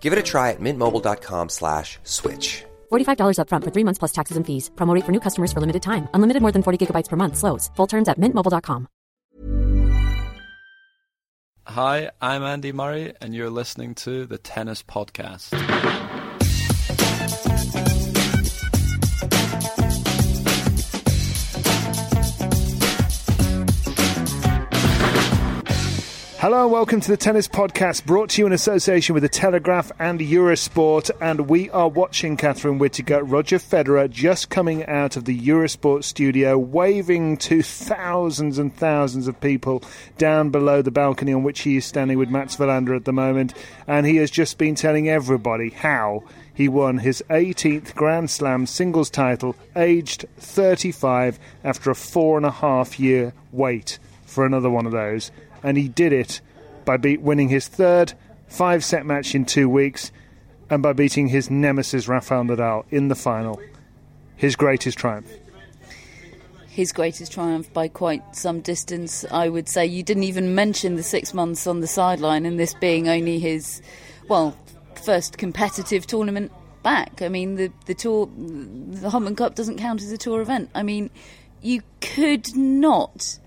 Give it a try at mintmobile.com slash switch. $45 upfront for three months plus taxes and fees. Promote for new customers for limited time. Unlimited more than 40 gigabytes per month. Slows. Full terms at mintmobile.com. Hi, I'm Andy Murray, and you're listening to the Tennis Podcast. Hello and welcome to the Tennis Podcast, brought to you in association with The Telegraph and Eurosport. And we are watching Catherine Whitaker, Roger Federer, just coming out of the Eurosport studio, waving to thousands and thousands of people down below the balcony on which he is standing with Mats Wilander at the moment. And he has just been telling everybody how he won his 18th Grand Slam singles title, aged 35, after a four and a half year wait for another one of those and he did it by beat, winning his third five set match in two weeks and by beating his nemesis Rafael Nadal in the final. His greatest triumph. His greatest triumph by quite some distance, I would say. You didn't even mention the six months on the sideline, and this being only his, well, first competitive tournament back. I mean, the the tour, the Hopman Cup doesn't count as a tour event. I mean, you could not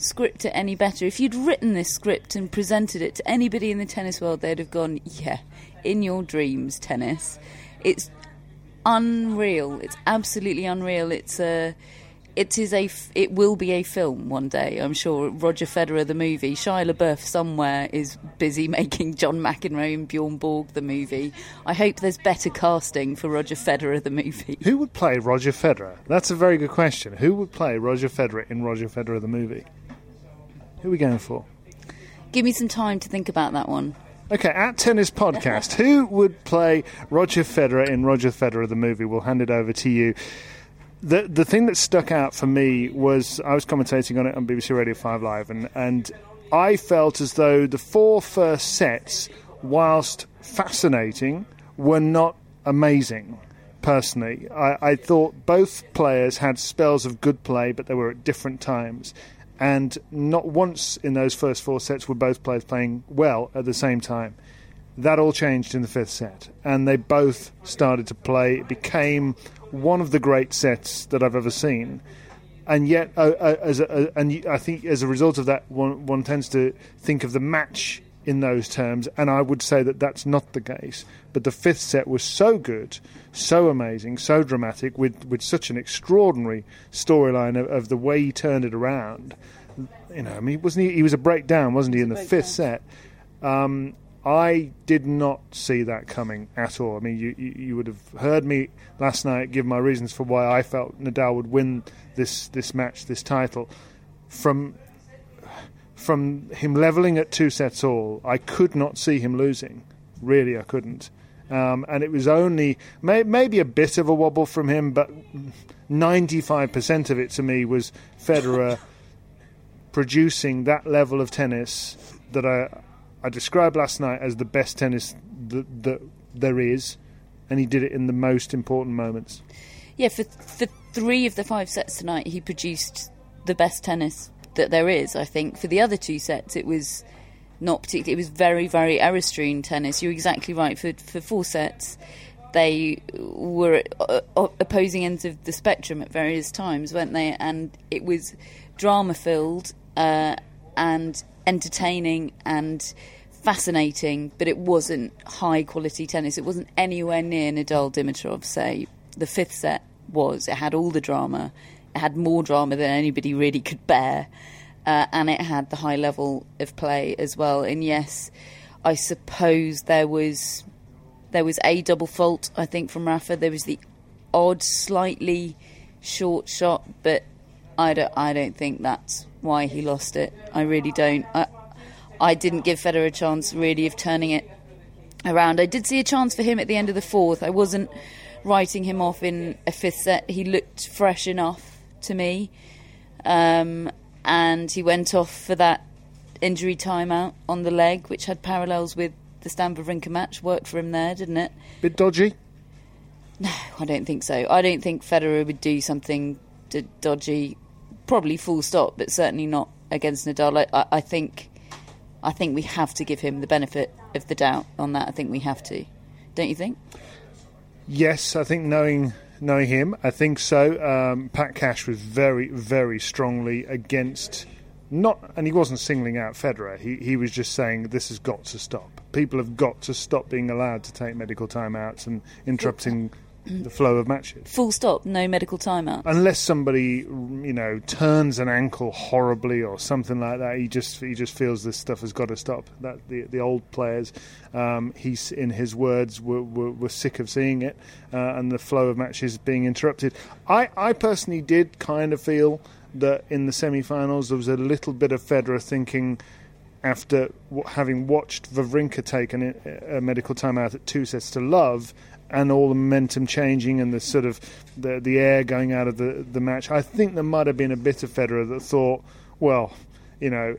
script it any better. If you'd written this script and presented it to anybody in the tennis world, they'd have gone, yeah, in your dreams, tennis. It's unreal. It's absolutely unreal. It's a. It is a. It will be a film one day. I'm sure. Roger Federer the movie. Shia LaBeouf somewhere is busy making John McEnroe and Bjorn Borg the movie. I hope there's better casting for Roger Federer the movie. Who would play Roger Federer? That's a very good question. Who would play Roger Federer in Roger Federer the movie? Who are we going for? Give me some time to think about that one. Okay, at Tennis Podcast, who would play Roger Federer in Roger Federer the movie? We'll hand it over to you. The the thing that stuck out for me was I was commentating on it on BBC Radio 5 Live, and, and I felt as though the four first sets, whilst fascinating, were not amazing personally. I, I, thought both players had spells of good play, but they were at different times and not once in those first four sets were both players playing well at the same time. That all changed in the fifth set, and they both started to play. It became one of the great sets that I've ever seen. And yet, uh, uh, as a, uh, and I think as a result of that, one, one tends to think of the match in those terms, and I would say that that's not the case. But the fifth set was so good, so amazing, so dramatic, with, with such an extraordinary storyline of, of the way he turned it around. You know, I mean, wasn't he? He was a breakdown, wasn't he, in the fifth set? Um, I did not see that coming at all. I mean, you, you, you would have heard me last night give my reasons for why I felt Nadal would win this this match, this title. From from him leveling at two sets all, I could not see him losing. Really, I couldn't. Um, and it was only may, maybe a bit of a wobble from him, but 95% of it to me was Federer producing that level of tennis that I, I described last night as the best tennis that, that there is, and he did it in the most important moments. Yeah, for, for three of the five sets tonight, he produced the best tennis that there is. I think for the other two sets, it was not particularly. It was very, very Eristroon tennis. You're exactly right. For for four sets, they were at uh, opposing ends of the spectrum at various times, weren't they? And it was drama filled uh, and entertaining and fascinating, but it wasn't high quality tennis. It wasn't anywhere near Nadal Dimitrov, say. The fifth set was. It had all the drama. Had more drama than anybody really could bear. Uh, and it had the high level of play as well. And yes, I suppose there was there was a double fault. I think from Rafa. There was the odd, slightly short shot, but I don't. I don't think that's why he lost it. I really don't. I, I didn't give Federer a chance really of turning it around. I did see a chance for him at the end of the fourth. I wasn't writing him off in a fifth set. He looked fresh enough to me. Um, and he went off for that injury timeout on the leg, which had parallels with the Stan Wawrinka match. Worked for him there, didn't it? Bit dodgy? No, I don't think so. I don't think Federer would do something d- dodgy, probably full stop, but certainly not against Nadal. I, I think, I think we have to give him the benefit of the doubt on that. I think we have to, don't you think? Yes, I think knowing knowing him, I think so. Um, Pat Cash was very, very strongly against not, and he wasn't singling out Federer. He he was just saying this has got to stop. People have got to stop being allowed to take medical timeouts and interrupting the flow of matches. Full stop, no medical timeout. Unless somebody, you know, turns an ankle horribly or something like that, he just he just feels this stuff has got to stop. That the the old players, um, he's in his words, were, were, were sick of seeing it uh, and the flow of matches being interrupted. I I personally did kind of feel that in the semi-finals there was a little bit of Federer thinking after having watched Wawrinka take an, a medical timeout at two sets to love and all the momentum changing and the sort of the the air going out of the the match. I think there might have been a bit of Federer that thought, well, you know,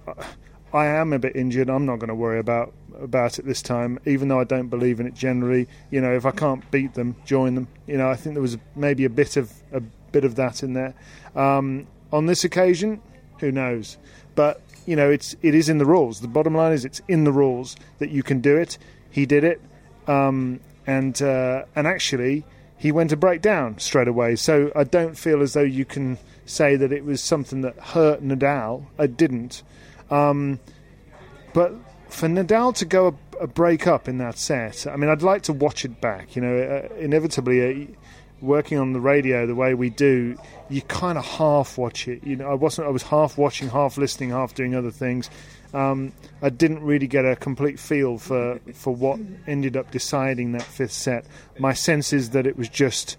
I am a bit injured. I'm not going to worry about about it this time, even though I don't believe in it generally. You know, if I can't beat them, join them. You know, I think there was maybe a bit of a bit of that in there. Um, on this occasion, who knows? But you know, it's it is in the rules. The bottom line is it's in the rules that you can do it. He did it. Um, and uh, and actually he went to break down straight away. So I don't feel as though you can say that it was something that hurt Nadal. I didn't, um, but for Nadal to go a, a, break up in that set, I mean, I'd like to watch it back. You know, uh, inevitably. Uh, working on the radio the way we do, you kind of half watch it. You know, I wasn't. I was half watching, half listening, half doing other things um, I didn't really get a complete feel for for what ended up deciding that fifth set. My sense is that it was just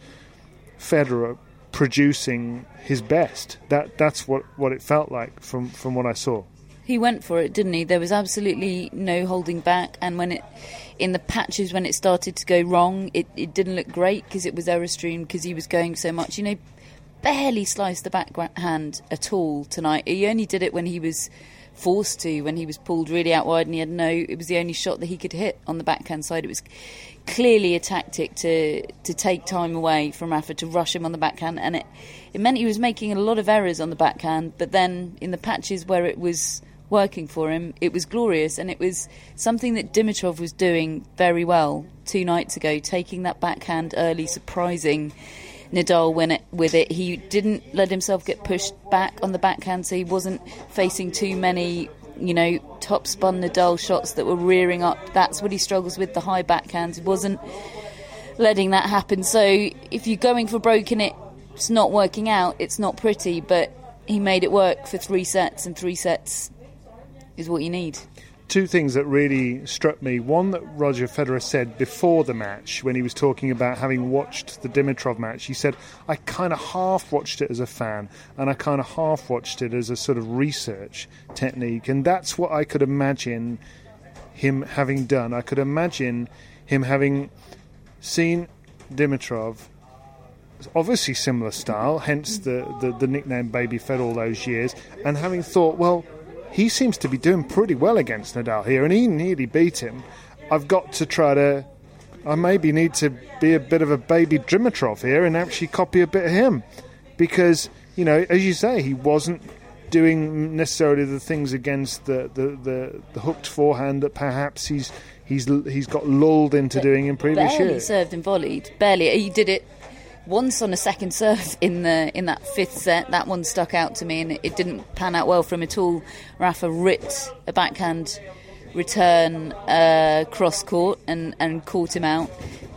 Federer producing his best. That that's what, what it felt like from, from what I saw. He went for it, didn't he? There was absolutely no holding back, and when it in the patches when it started to go wrong, it, it didn't look great because it was error stream because he was going so much. You know, barely sliced the backhand at all tonight. He only did it when he was forced to when he was pulled really out wide and he had no it was the only shot that he could hit on the backhand side. It was clearly a tactic to to take time away from Rafa to rush him on the backhand. And it it meant he was making a lot of errors on the backhand but then in the patches where it was working for him it was glorious. And it was something that Dimitrov was doing very well two nights ago taking that backhand early surprising Nadal win it with it. He didn't let himself get pushed back on the backhand, so he wasn't facing too many, you know, top spun Nadal shots that were rearing up. That's what he struggles with, the high backhands. He wasn't letting that happen. So if you're going for broken it, it's not working out, it's not pretty, but he made it work for three sets, and three sets is what you need two things that really struck me. One that Roger Federer said before the match, when he was talking about having watched the Dimitrov match, he said, I kind of half watched it as a fan and I kind of half watched it as a sort of research technique. And that's what I could imagine him having done. I could imagine him having seen Dimitrov obviously similar style, hence the, the, the nickname Baby Fed all those years, and having thought, well, he seems to be doing pretty well against Nadal here, and he nearly beat him. I've got to try to. I maybe need to be a bit of a baby Dimitrov here and actually copy a bit of him. Because, you know, as you say, he wasn't doing necessarily the things against the, the, the, the hooked forehand that perhaps he's he's he's got lulled into doing in previous barely years. served and volleyed. Barely. He did it once on a second serve in the in that fifth set. That one stuck out to me, and it, didn't pan out well for him at all. Rafa ripped a backhand return uh, cross court and, and caught him out.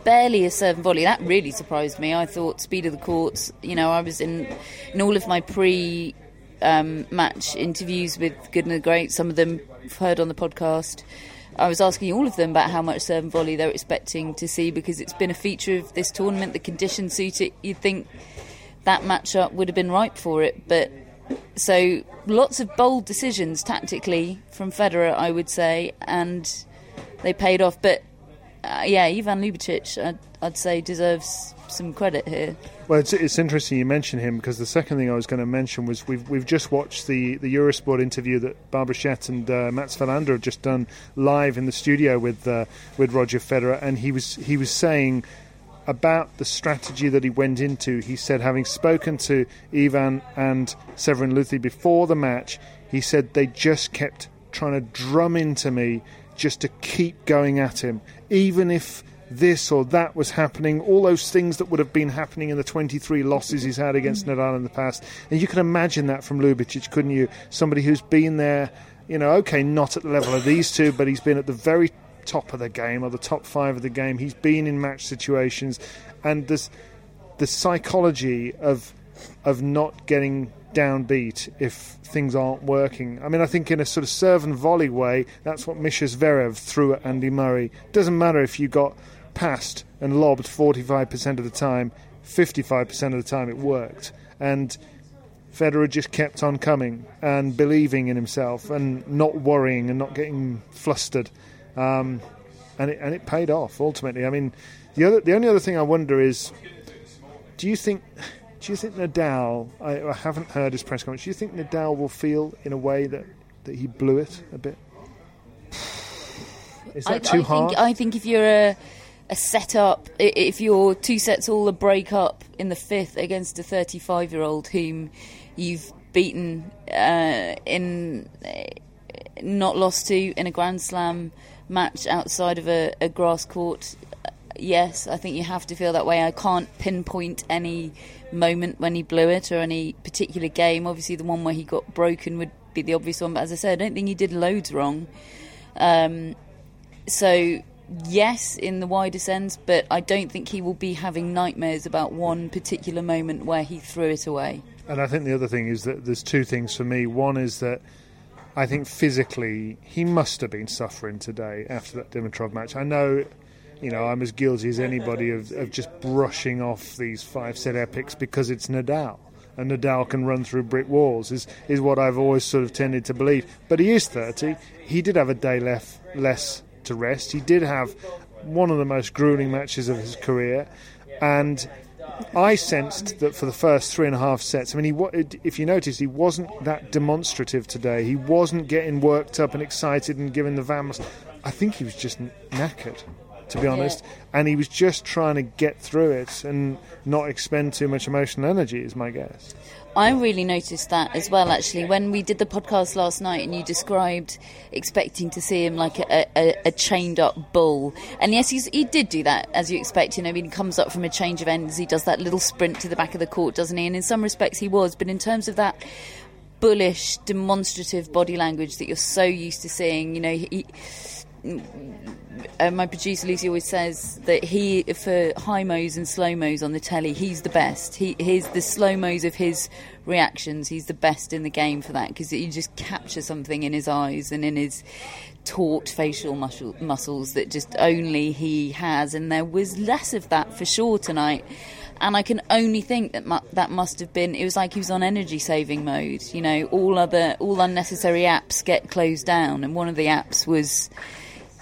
Barely a serve and volley. That really surprised me. I thought speed of the courts. You know, I was in in all of my pre um, match interviews with Good and the Great. Some of them heard on the podcast. I was asking all of them about how much serve and volley they're expecting to see because it's been a feature of this tournament. The conditions suit it. You'd think that matchup would have been ripe for it, but so lots of bold decisions tactically from Federer, I would say, and they paid off. But uh, yeah, Ivan Ljubicic, I'd, I'd, say, deserves some credit here. Well, it's, it's interesting you mention him because the second thing I was going to mention was we've we've just watched the, the Eurosport interview that Barbara Schett and uh, Mats Wilander have just done live in the studio with uh, with Roger Federer, and he was he was saying about the strategy that he went into. He said, having spoken to Ivan and Severin Luthi before the match, he said they just kept trying to drum into me just to keep going at him, even if this or that was happening, all those things that would have been happening in the 23 losses he's had against mm-hmm. Nadal in the past. And you can imagine that from Ljubicic, couldn't you? Somebody who's been there, you know, okay, not at the level of these two, but he's been at the very top of the game or the top five of the game. He's been in match situations, and there's the psychology of of not getting downbeat if things aren't working. I mean, I think in a sort of serve and volley way, that's what Mischa Zverev threw at Andy Murray. Doesn't matter if you got passed and lobbed 45% of the time, 55% of the time it worked. And Federer just kept on coming and believing in himself and not worrying and not getting flustered. Um, and it and it paid off ultimately. I mean, the other the only other thing I wonder is, do you think do you think Nadal? I, I haven't heard his press conference. Do you think Nadal will feel in a way that that he blew it a bit? Is that I, too I hard? Think, I think if you're a a setup, if you're two sets all a break up in the fifth against a 35 year old whom you've beaten uh, in not lost to in a Grand Slam match outside of a, a grass court, yes, I think you have to feel that way. I can't pinpoint any moment when he blew it or any particular game. Obviously, the one where he got broken would be the obvious one, but as I said, I don't think he did loads wrong. Um, so, yes, in the wider sense, but I don't think he will be having nightmares about one particular moment where he threw it away. And I think the other thing is that there's two things for me. One is that I think physically he must have been suffering today after that Dimitrov match. I know, you know, I'm as guilty as anybody of, of just brushing off these five set epics because it's Nadal. And Nadal can run through brick walls, is, is what I've always sort of tended to believe. But he is 30. He did have a day left, less to rest. He did have one of the most grueling matches of his career. And I sensed that for the first three and a half sets, I mean, he, if you notice, he wasn't that demonstrative today. He wasn't getting worked up and excited and giving the vamos. I think he was just knackered, to be honest. Yeah. And he was just trying to get through it and not expend too much emotional energy, is my guess. I really noticed that as well, actually, when we did the podcast last night and you described expecting to see him like a, a, a chained up bull. And yes, he did do that, as you expect. You know, I mean, he comes up from a change of ends, he does that little sprint to the back of the court, doesn't he? And in some respects, he was. But in terms of that bullish, demonstrative body language that you're so used to seeing, you know, he uh, my producer Lucy always says that he, for high mos and slow mos on the telly, he's the best. He, his the slow mos of his reactions, he's the best in the game for that because you just capture something in his eyes and in his taut facial muscle, muscles that just only he has. And there was less of that for sure tonight. And I can only think that mu- that must have been. It was like he was on energy saving mode. You know, all other all unnecessary apps get closed down, and one of the apps was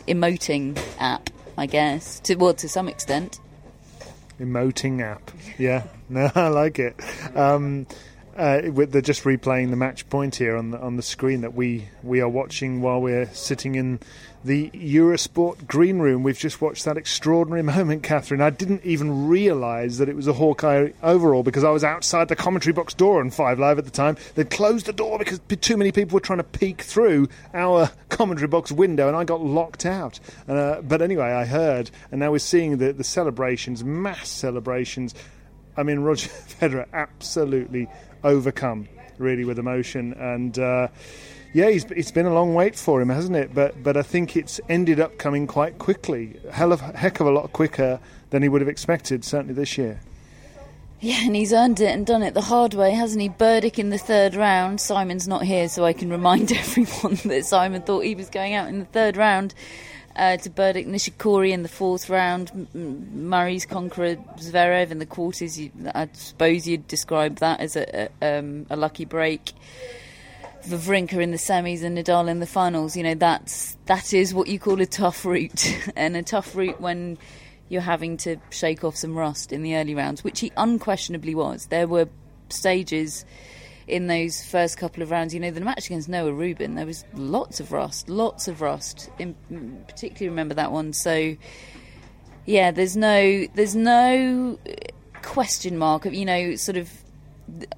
emoting app, I guess. To well, to some extent. Emoting app, yeah. No, I like it. Um, uh, they're just replaying the match point here on the on the screen that we we are watching while we're sitting in the Eurosport green room. We've just watched that extraordinary moment, Catherine. I didn't even realise that it was a Hawkeye overall because I was outside the commentary box door on Five Live at the time. They'd closed the door because too many people were trying to peek through our commentary box window, and I got locked out. Uh, but anyway, I heard, and now we're seeing the, the celebrations, mass celebrations. I mean, Roger Federer absolutely overcome, really, with emotion and. Uh, Yeah, it's been a long wait for him, hasn't it? But but I think it's ended up coming quite quickly, hell of heck of a lot quicker than he would have expected, certainly this year. Yeah, and he's earned it and done it the hard way, hasn't he? Berdych in the third round. Simon's not here, so I can remind everyone that Simon thought he was going out in the third round. Uh, to Berdych Nishikori in the fourth round, M- Murray's conqueror Zverev in the quarters. You, I suppose you'd describe that as a, a, um, a lucky break. Wawrinka in the semis and Nadal in the finals. You know that's that is what you call a tough route, and a tough route when you're having to shake off some rust in the early rounds, which he unquestionably was. There were stages in those first couple of rounds. You know, the match against Noah Rubin, there was lots of rust, lots of rust. In, particularly remember that one. So, yeah, there's no, there's no uh, question mark of you know, sort of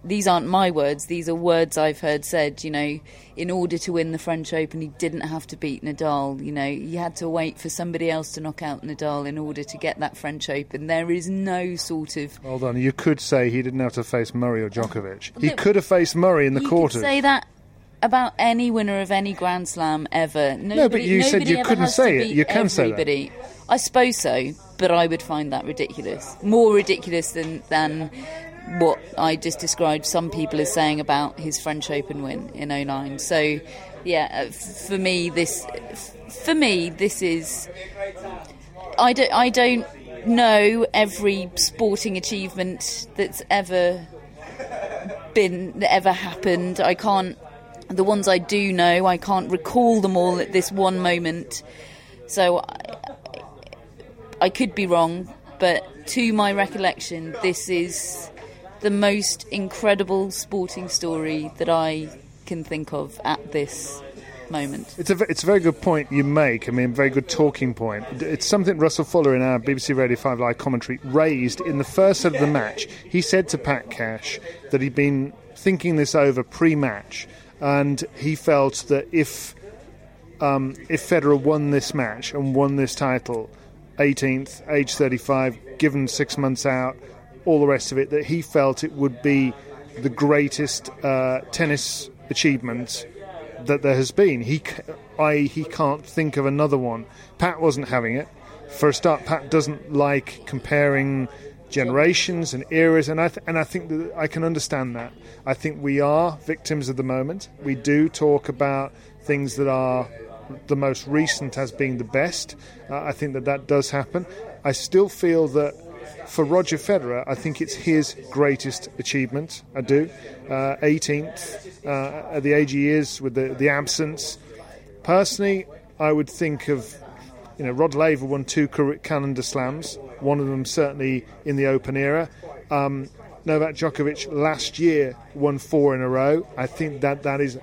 these aren't my words, these are words I've heard said, you know, in order to win the French Open, he didn't have to beat Nadal. You know, he had to wait for somebody else to knock out Nadal in order to get that French Open. There is no sort of. Hold on, you could say he didn't have to face Murray or Djokovic. He could have faced Murray in the you quarters. Could say that about any winner of any Grand Slam ever. Nobody, no, but you said you couldn't say it. You can say that. I suppose so, but I would find that ridiculous. More ridiculous than than what I just described some people as saying about his French Open win in 09. So, yeah, uh, for me, this for me this is I don't I don't know every sporting achievement that's ever been ever happened. I can't. The ones I do know, I can't recall them all at this one moment. So I, I could be wrong, but to my recollection, this is the most incredible sporting story that I can think of at this moment. It's a, it's a very good point you make. I mean, very good talking point. It's something Russell Fuller in our BBC Radio 5 Live commentary raised in the first set of the match. He said to Pat Cash that he'd been thinking this over pre match, and he felt that if, um, if Federer won this match and won this title, 18th, age 35, given six months out, all the rest of it, that he felt it would be the greatest uh, tennis achievement that there has been. He, I, he can't think of another one. Pat wasn't having it. For a start, Pat doesn't like comparing generations and eras, and I th- and I think that I can understand that. I think we are victims of the moment. We do talk about things that are the most recent as being the best. Uh, I think that that does happen. I still feel that for Roger Federer, I think it's his greatest achievement. I do. Uh, 18th uh, at the age he is with the, the absence. Personally, I would think of, you know, Rod Laver won two calendar slams, one of them certainly in the Open era. Um, Novak Djokovic last year won four in a row. I think that that is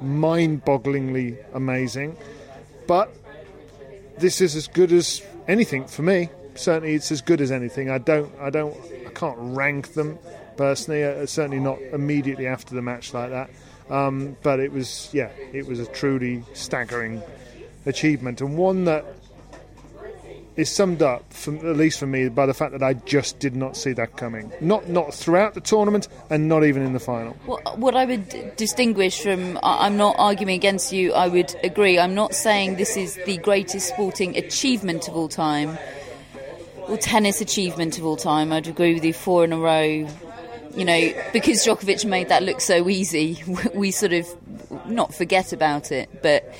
mind bogglingly amazing. But this is as good as anything for me. Certainly, it's as good as anything. I don't, I don't, I can't rank them personally. Uh, certainly not immediately after the match like that. Um, but it was, yeah, it was a truly staggering achievement and one that is summed up, from, at least for me, by the fact that I just did not see that coming. Not not throughout the tournament, and not even in the final. What, what I would distinguish from, I'm not arguing against you, I would agree. I'm not saying this is the greatest sporting achievement of all time, or tennis achievement of all time. I'd agree with you, four in a row. You know, because Djokovic made that look so easy, we sort of not forget about it, but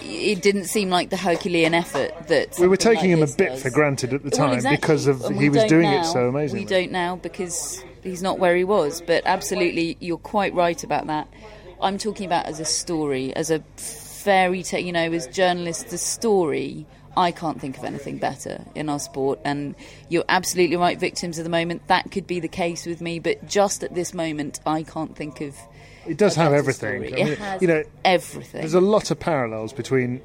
it didn't seem like the Herculean effort that We were taking like him a bit does. for granted at the Well, time exactly. because of he was doing now. it so amazingly. We don't now because he's not where he was. But absolutely, you're quite right about that. I'm talking about as a story, as a fairy tale. You know, as journalists, the story. I can't think of anything better in our sport, and you're absolutely right. Victims of the moment. That could be the case with me, but just at this moment, I can't think of. It does have everything. story. I mean, it has you know, everything. There's a lot of parallels between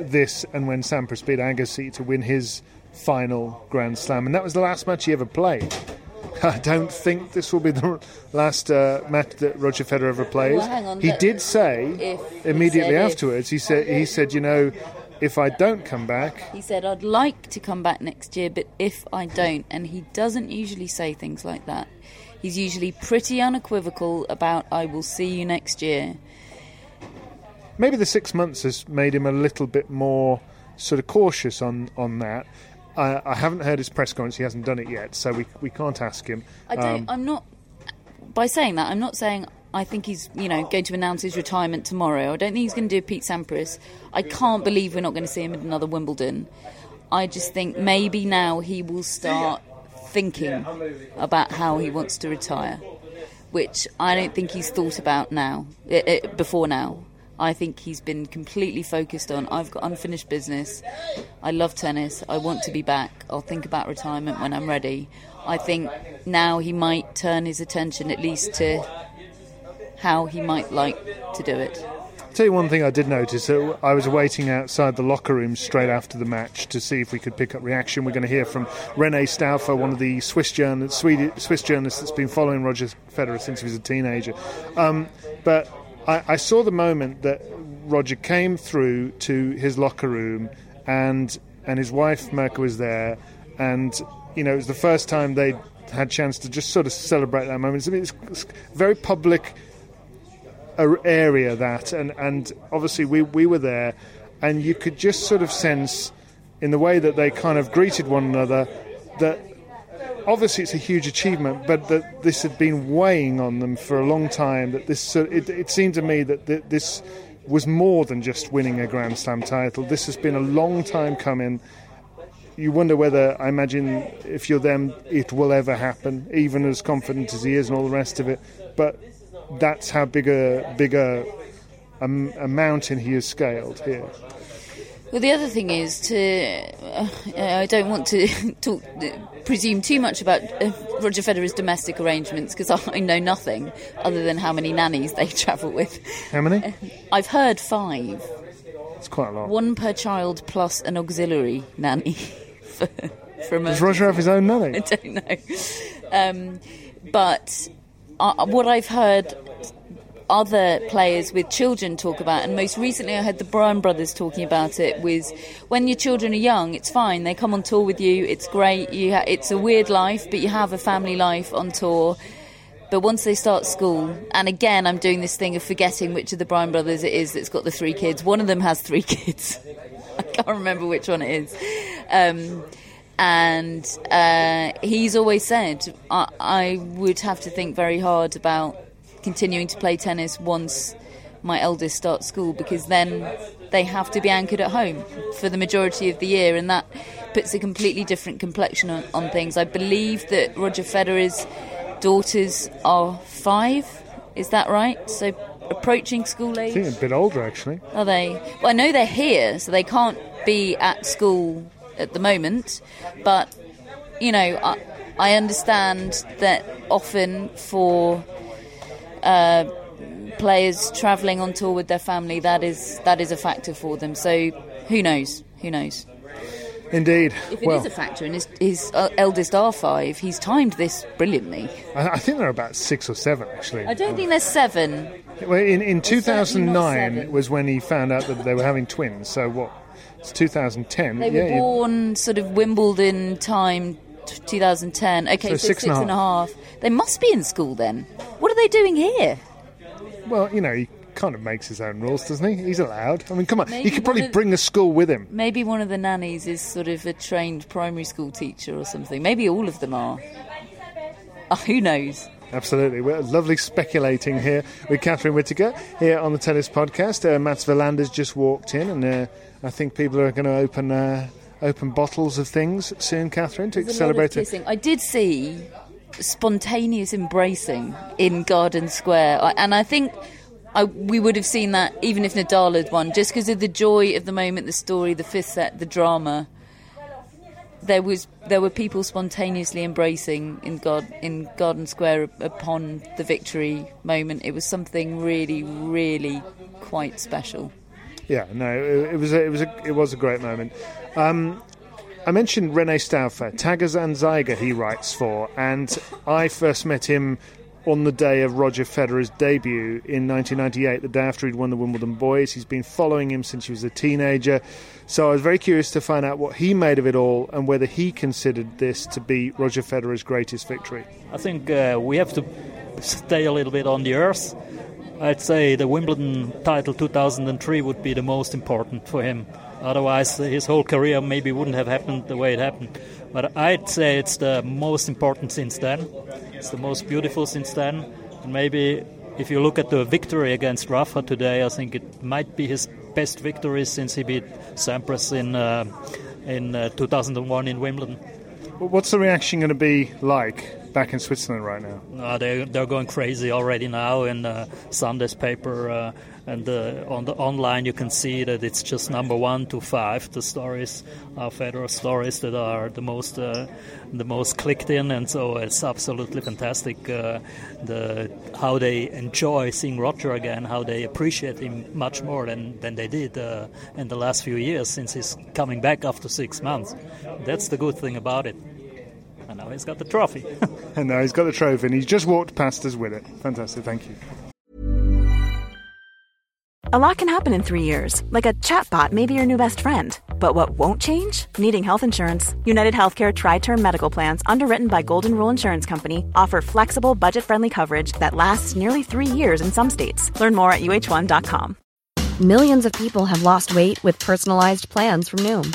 this and when Sampras beat Agassi to win his final Grand Slam, and that was the last match he ever played. I don't think this will be the last uh, match that Roger Federer ever plays. Well, hang on, he did say if- he immediately said if. afterwards. He said he said, you know, if I don't come back, He said, I'd like to come back next year, but if I don't, and he doesn't usually say things like that. He's usually pretty unequivocal about, I will see you next year. maybe the six months has made him a little bit more sort of cautious on on that. I, I haven't heard his press conference; he hasn't done it yet, so we we can't ask him. I don't. Um, I'm not. By saying that, I'm not saying I think he's you know going to announce his retirement tomorrow. I don't think he's going to do Pete Sampras. I can't believe we're not going to see him at another Wimbledon. I just think maybe now he will start thinking about how he wants to retire, which I don't think he's thought about now. eh, eh, before now, I think he's been completely focused on. I've got unfinished business. I love tennis. I want to be back. I'll think about retirement when I'm ready. I think now he might turn his attention at least to how he might like to do it. I'll Tell you one thing I did notice. Uh, I was waiting outside the locker room straight after the match to see if we could pick up reaction. We're going to hear from Rene Stauffer, one of the Swiss, journal- Swiss journalists that's been following Roger Federer since he was a teenager. Um, but I, I saw the moment that Roger came through to his locker room and and his wife Mirka was there, and you know it was the first time they had chance to just sort of celebrate that moment. It's, it's, very public a- area that, and, and obviously we, we were there, and you could just sort of sense in the way that they kind of greeted one another that obviously it's a huge achievement, but that this had been weighing on them for a long time. That this, sort it, it seemed to me that th- this was more than just winning a Grand Slam title. This has been a long time coming. You wonder whether, I imagine, if you're them, it will ever happen, even as confident as he is and all the rest of it. But that's how big a big a, a, a mountain he has scaled here. Well, the other thing is to. Uh, I don't want to talk, presume too much about uh, Roger Federer's domestic arrangements because I know nothing other than how many nannies they travel with. How many? I've heard five, It's quite a lot. one per child plus an auxiliary nanny. For, for Does Roger have his own nanny? I don't know. Um, but uh, what I've heard other players with children talk about, and most recently I heard the Bryan brothers talking about it, was when your children are young, it's fine. They come on tour with you, it's great. You ha- it's a weird life, but you have a family life on tour. But once they start school, and again, I'm doing this thing of forgetting which of the Bryan brothers it is that's got the three kids. One of them has three kids. I can't remember which one it is. Um, and uh, he's always said, I, I would have to think very hard about continuing to play tennis once my eldest starts school because then they have to be anchored at home for the majority of the year, and that puts a completely different complexion on, on things. I believe that Roger Federer's daughters are five. Is that right? So approaching school I age. think a bit older actually. Are they? Well, I know they're here, so they can't be at school at the moment. But you know, I, I understand that often for uh, players travelling on tour with their family, that is that is a factor for them. So who knows? Who knows? Indeed. If it is well, a factor, and his, his uh, eldest R five, he's timed this brilliantly. I, I think there are about six or seven actually. I don't think there's seven. Well, in, in 2009 seven. was when he found out that they were having twins. So what? It's 2010. They yeah, were you- born sort of Wimbledon time, t- 2010. Okay, So so, six and and a half. They must be in school then. What are they doing here? well, you know, he kind of makes his own rules, doesn't he? He's allowed. I mean, come on, Maybe he could probably of- bring the school with him. Maybe one of the nannies is sort of a trained primary school teacher or something. Maybe all of them are. Oh, who knows? Absolutely. We're lovely speculating here with Catherine Whitaker here on the Tennis Podcast. Uh, Mats Wilander's just walked in, and uh, I think people are going to open uh, open bottles of things soon, Catherine, to There's a lot of celebrate it. I did see spontaneous embracing in Garden Square, and I think I, we would have seen that even if Nadal had won, just because of the joy of the moment, the story, the fifth set, the drama. There was there were people spontaneously embracing in God in Garden Square upon the victory moment. It was something really, really quite special. Yeah, no, it, it was a, it was a, it was a great moment. Um, I mentioned Rene Stauffer, Tages-Anzeiger he writes for, and I first met him on the day of Roger Federer's debut in 1998, the day after he'd won the Wimbledon Boys. He's been following him since he was a teenager, so I was very curious to find out what he made of it all and whether he considered this to be Roger Federer's greatest victory. I think uh, we have to stay a little bit on the earth. I'd say the Wimbledon title 2003 would be the most important for him. Otherwise, his whole career maybe wouldn't have happened the way it happened. But I'd say it's the most important since then. It's the most beautiful since then. And maybe if you look at the victory against Rafa today, I think it might be his best victory since he beat Sampras in uh, in uh, 2001 in Wimbledon. What's the reaction going to be like back in Switzerland right now? Uh, they they're going crazy already now in uh, Sunday's paper uh, and uh, on the online you can see that it's just number one to five the stories are Federer stories that are the most uh, the most clicked in. And so it's absolutely fantastic uh, the how they enjoy seeing Roger again how they appreciate him much more than, than they did uh, in the last few years since he's coming back after six months. That's the good thing about it now he's got the trophy and now he's got the trophy and he's just walked past us with it fantastic thank you a lot can happen in three years, like a chatbot may be your new best friend. But what won't change? Needing health insurance. United Healthcare TriTerm Medical Plans, underwritten by Golden Rule Insurance Company, offer flexible, budget friendly coverage that lasts nearly three years in some states. Learn more at uh1.com. Millions of people have lost weight with personalized plans from Noom,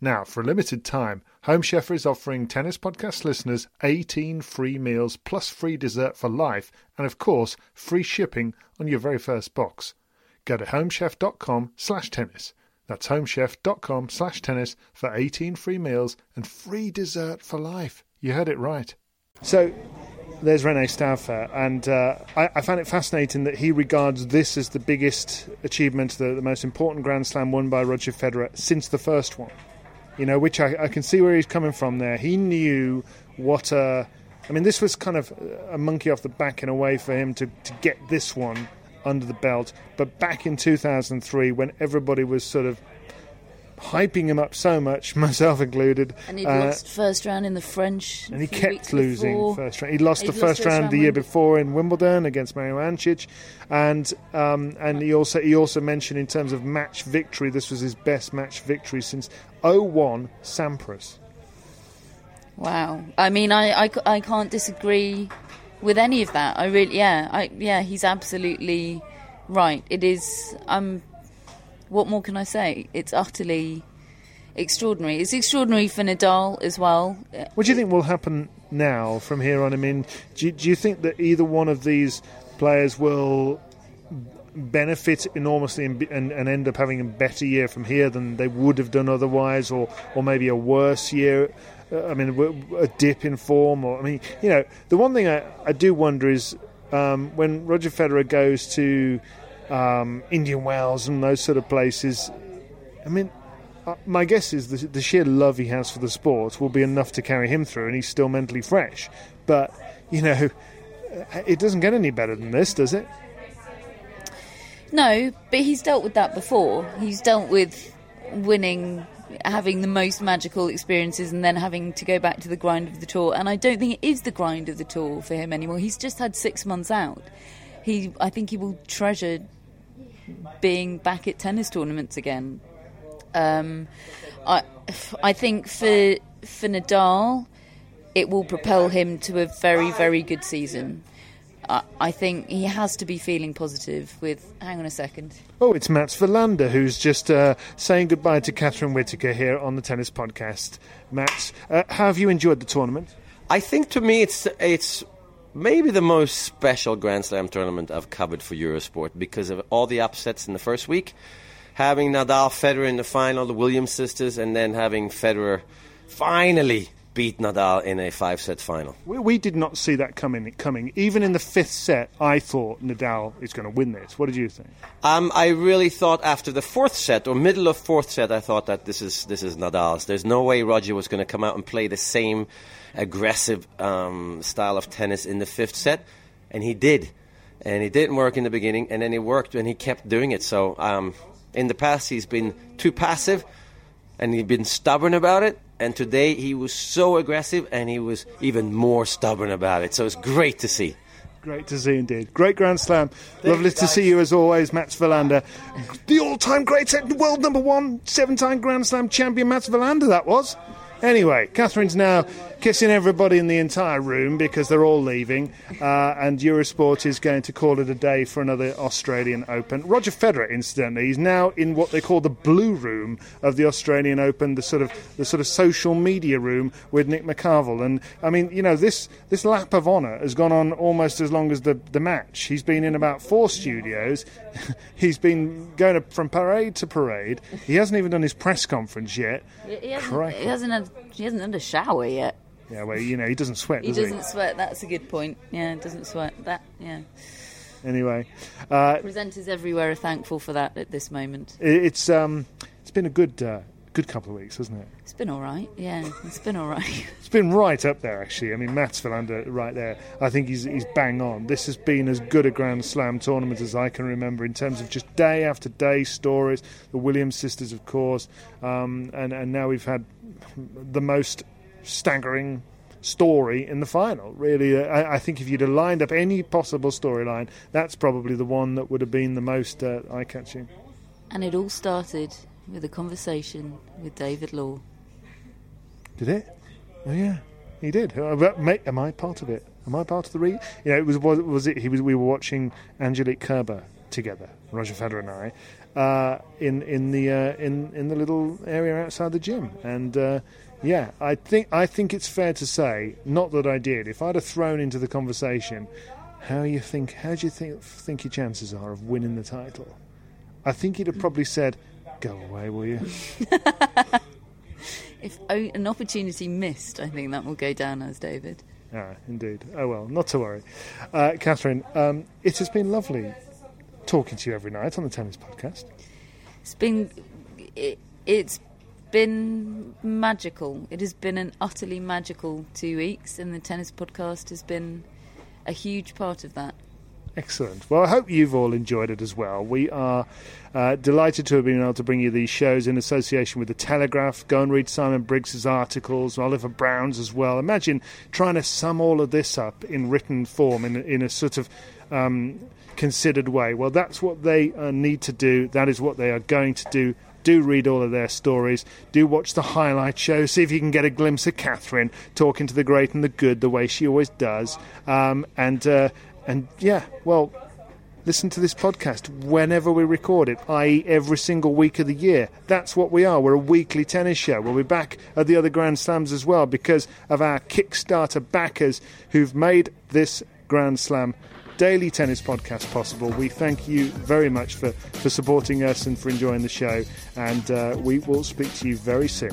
Now, for a limited time, Home Chef is offering Tennis Podcast listeners 18 free meals plus free dessert for life and, of course, free shipping on your very first box. Go to homechef.com slash tennis. That's homechef.com slash tennis for 18 free meals and free dessert for life. You heard it right. So, there's Rene Stauffer, and uh, I, I, found it fascinating that he regards this as the biggest achievement, the, the, most important Grand Slam won by Roger Federer since the first one. You know, which I, I can see where he's coming from there. He knew what a. I mean, this was kind of a monkey off the back in a way for him to, to get this one under the belt. But back in 2003, when everybody was sort of hyping him up so much, myself included. And he uh, lost first round in the French. And he kept losing before. first round. He lost He'd the first, round, round the year before in Wimbledon against Mario Ancic, and um, and he also he also mentioned in terms of match victory, this was his best match victory since 01 Sampras. Wow. I mean, I, I, I can't disagree with any of that. I really, yeah, I, yeah, he's absolutely right. It is. I'm what more can I say? It's utterly extraordinary. It's extraordinary for Nadal as well. What do you think will happen now from here on? I mean, do you, do you think that either one of these players will benefit enormously and, and, and, end up having a better year from here than they would have done otherwise, or, or maybe a worse year? Uh, I mean, a dip in form, or I mean, you know, the one thing I, I do wonder is um, when Roger Federer goes to um, Indian Wells and those sort of places. I mean, uh, my guess is the, the, sheer love he has for the sport will be enough to carry him through, and he's still mentally fresh. But you know, it doesn't get any better than this, does it? No, but he's dealt with that before. He's dealt with winning, having the most magical experiences, and then having to go back to the grind of the tour. And I don't think it is the grind of the tour for him anymore. He's just had six months out. He, I think, he will treasure being back at tennis tournaments again. Um, I I think for for Nadal, it will propel him to a very very good season. I, I think he has to be feeling positive. With hang on a second. Oh, it's Mats Wilander who's just uh, saying goodbye to Catherine Whitaker here on the Tennis Podcast. Mats, uh, how have you enjoyed the tournament? I think to me it's it's maybe the most special Grand Slam tournament I've covered for Eurosport because of all the upsets in the first week, having Nadal, Federer in the final, the Williams sisters, and then having Federer finally beat Nadal in a five-set final. We, we did not see that coming. Coming even in the fifth set, I thought Nadal is going to win this. What did you think? Um, I really thought after the fourth set or middle of fourth set, I thought that this is this is Nadal's. There's no way Roger was going to come out and play the same aggressive um, style of tennis in the fifth set, and he did. And it didn't work in the beginning, and then it worked, and he kept doing it. So um, in the past, he's been too passive, and he's been stubborn about it. And today, he was so aggressive, and he was even more stubborn about it. So it's great to see. Great to see indeed. Great Grand Slam. Lovely to see you as always, Mats Wilander. The all time great world number one, seven time Grand Slam champion, Mats Wilander, that was. Anyway, Catherine's now kissing everybody in the entire room because they're all leaving, uh, and Eurosport is going to call it a day for another Australian Open. Roger Federer, incidentally, is now in what they call the blue room of the Australian Open, the sort of the sort of social media room with Nick McCarvel. And I mean, you know, this this lap of honour has gone on almost as long as the the match. He's been in about four studios. He's been going from parade to parade. He hasn't even done his press conference yet. He hasn't, he hasn't had he hasn't had a shower yet. Yeah, well, you know, he doesn't sweat. He does doesn't sweat. That's a good point. Yeah, doesn't sweat. That yeah. Anyway, uh, presenters everywhere are thankful for that at this moment. It's um, it's been a good uh, good couple of weeks, hasn't it? It's been all right. Yeah, it's been all right. it's been right up there, actually. I mean, Mats Wilander right there. I think he's he's bang on. This has been as good a Grand Slam tournament as I can remember in terms of just day after day stories. The Williams sisters, of course, um, and and now we've had the most staggering story in the final. Really, uh, I, I, think if you'd have lined up any possible storyline, that's probably the one that would have been the most uh, eye catching. And it all started with a conversation with David Law. Did it? Oh yeah, he did. Uh, am I part of it? Am I part of the read? You know, it was was, was it? He was. We were watching Angelique Kerber together, Roger Federer and I, uh, in in the uh, in in the little area outside the gym, and uh, yeah, I think I think it's fair to say, not that I did. If I'd have thrown into the conversation, how you think, how do you think think your chances are of winning the title? I think he'd have probably said, "Go away, will you?" if an opportunity missed, I think that will go down as David. Ah, indeed. Oh well, not to worry, uh, Catherine. Um, it has been lovely talking to you every night on the tennis podcast. It's been. It, it's been magical. It has been an utterly magical two weeks, and the tennis podcast has been a huge part of that. Excellent. Well, I hope you've all enjoyed it as well. We are uh, delighted to have been able to bring you these shows in association with The Telegraph. Go and read Simon Briggs's articles, Oliver Brown's as well. Imagine trying to sum all of this up in written form in, in a sort of um, considered way. Well, that's what they uh, need to do. That is what they are going to do do read all of their stories. Do watch the highlight show. See if you can get a glimpse of Catherine talking to the great and the good the way she always does. Um, and uh, and yeah, well, listen to this podcast whenever we record it, i.e., every single week of the year. That's what we are. We're a weekly tennis show. We'll be back at the other Grand Slams as well because of our Kickstarter backers who've made this Grand Slam daily tennis podcast possible. We thank you very much for, for supporting us and for enjoying the show, and uh, we will speak to you very soon.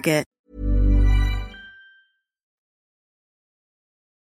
Target.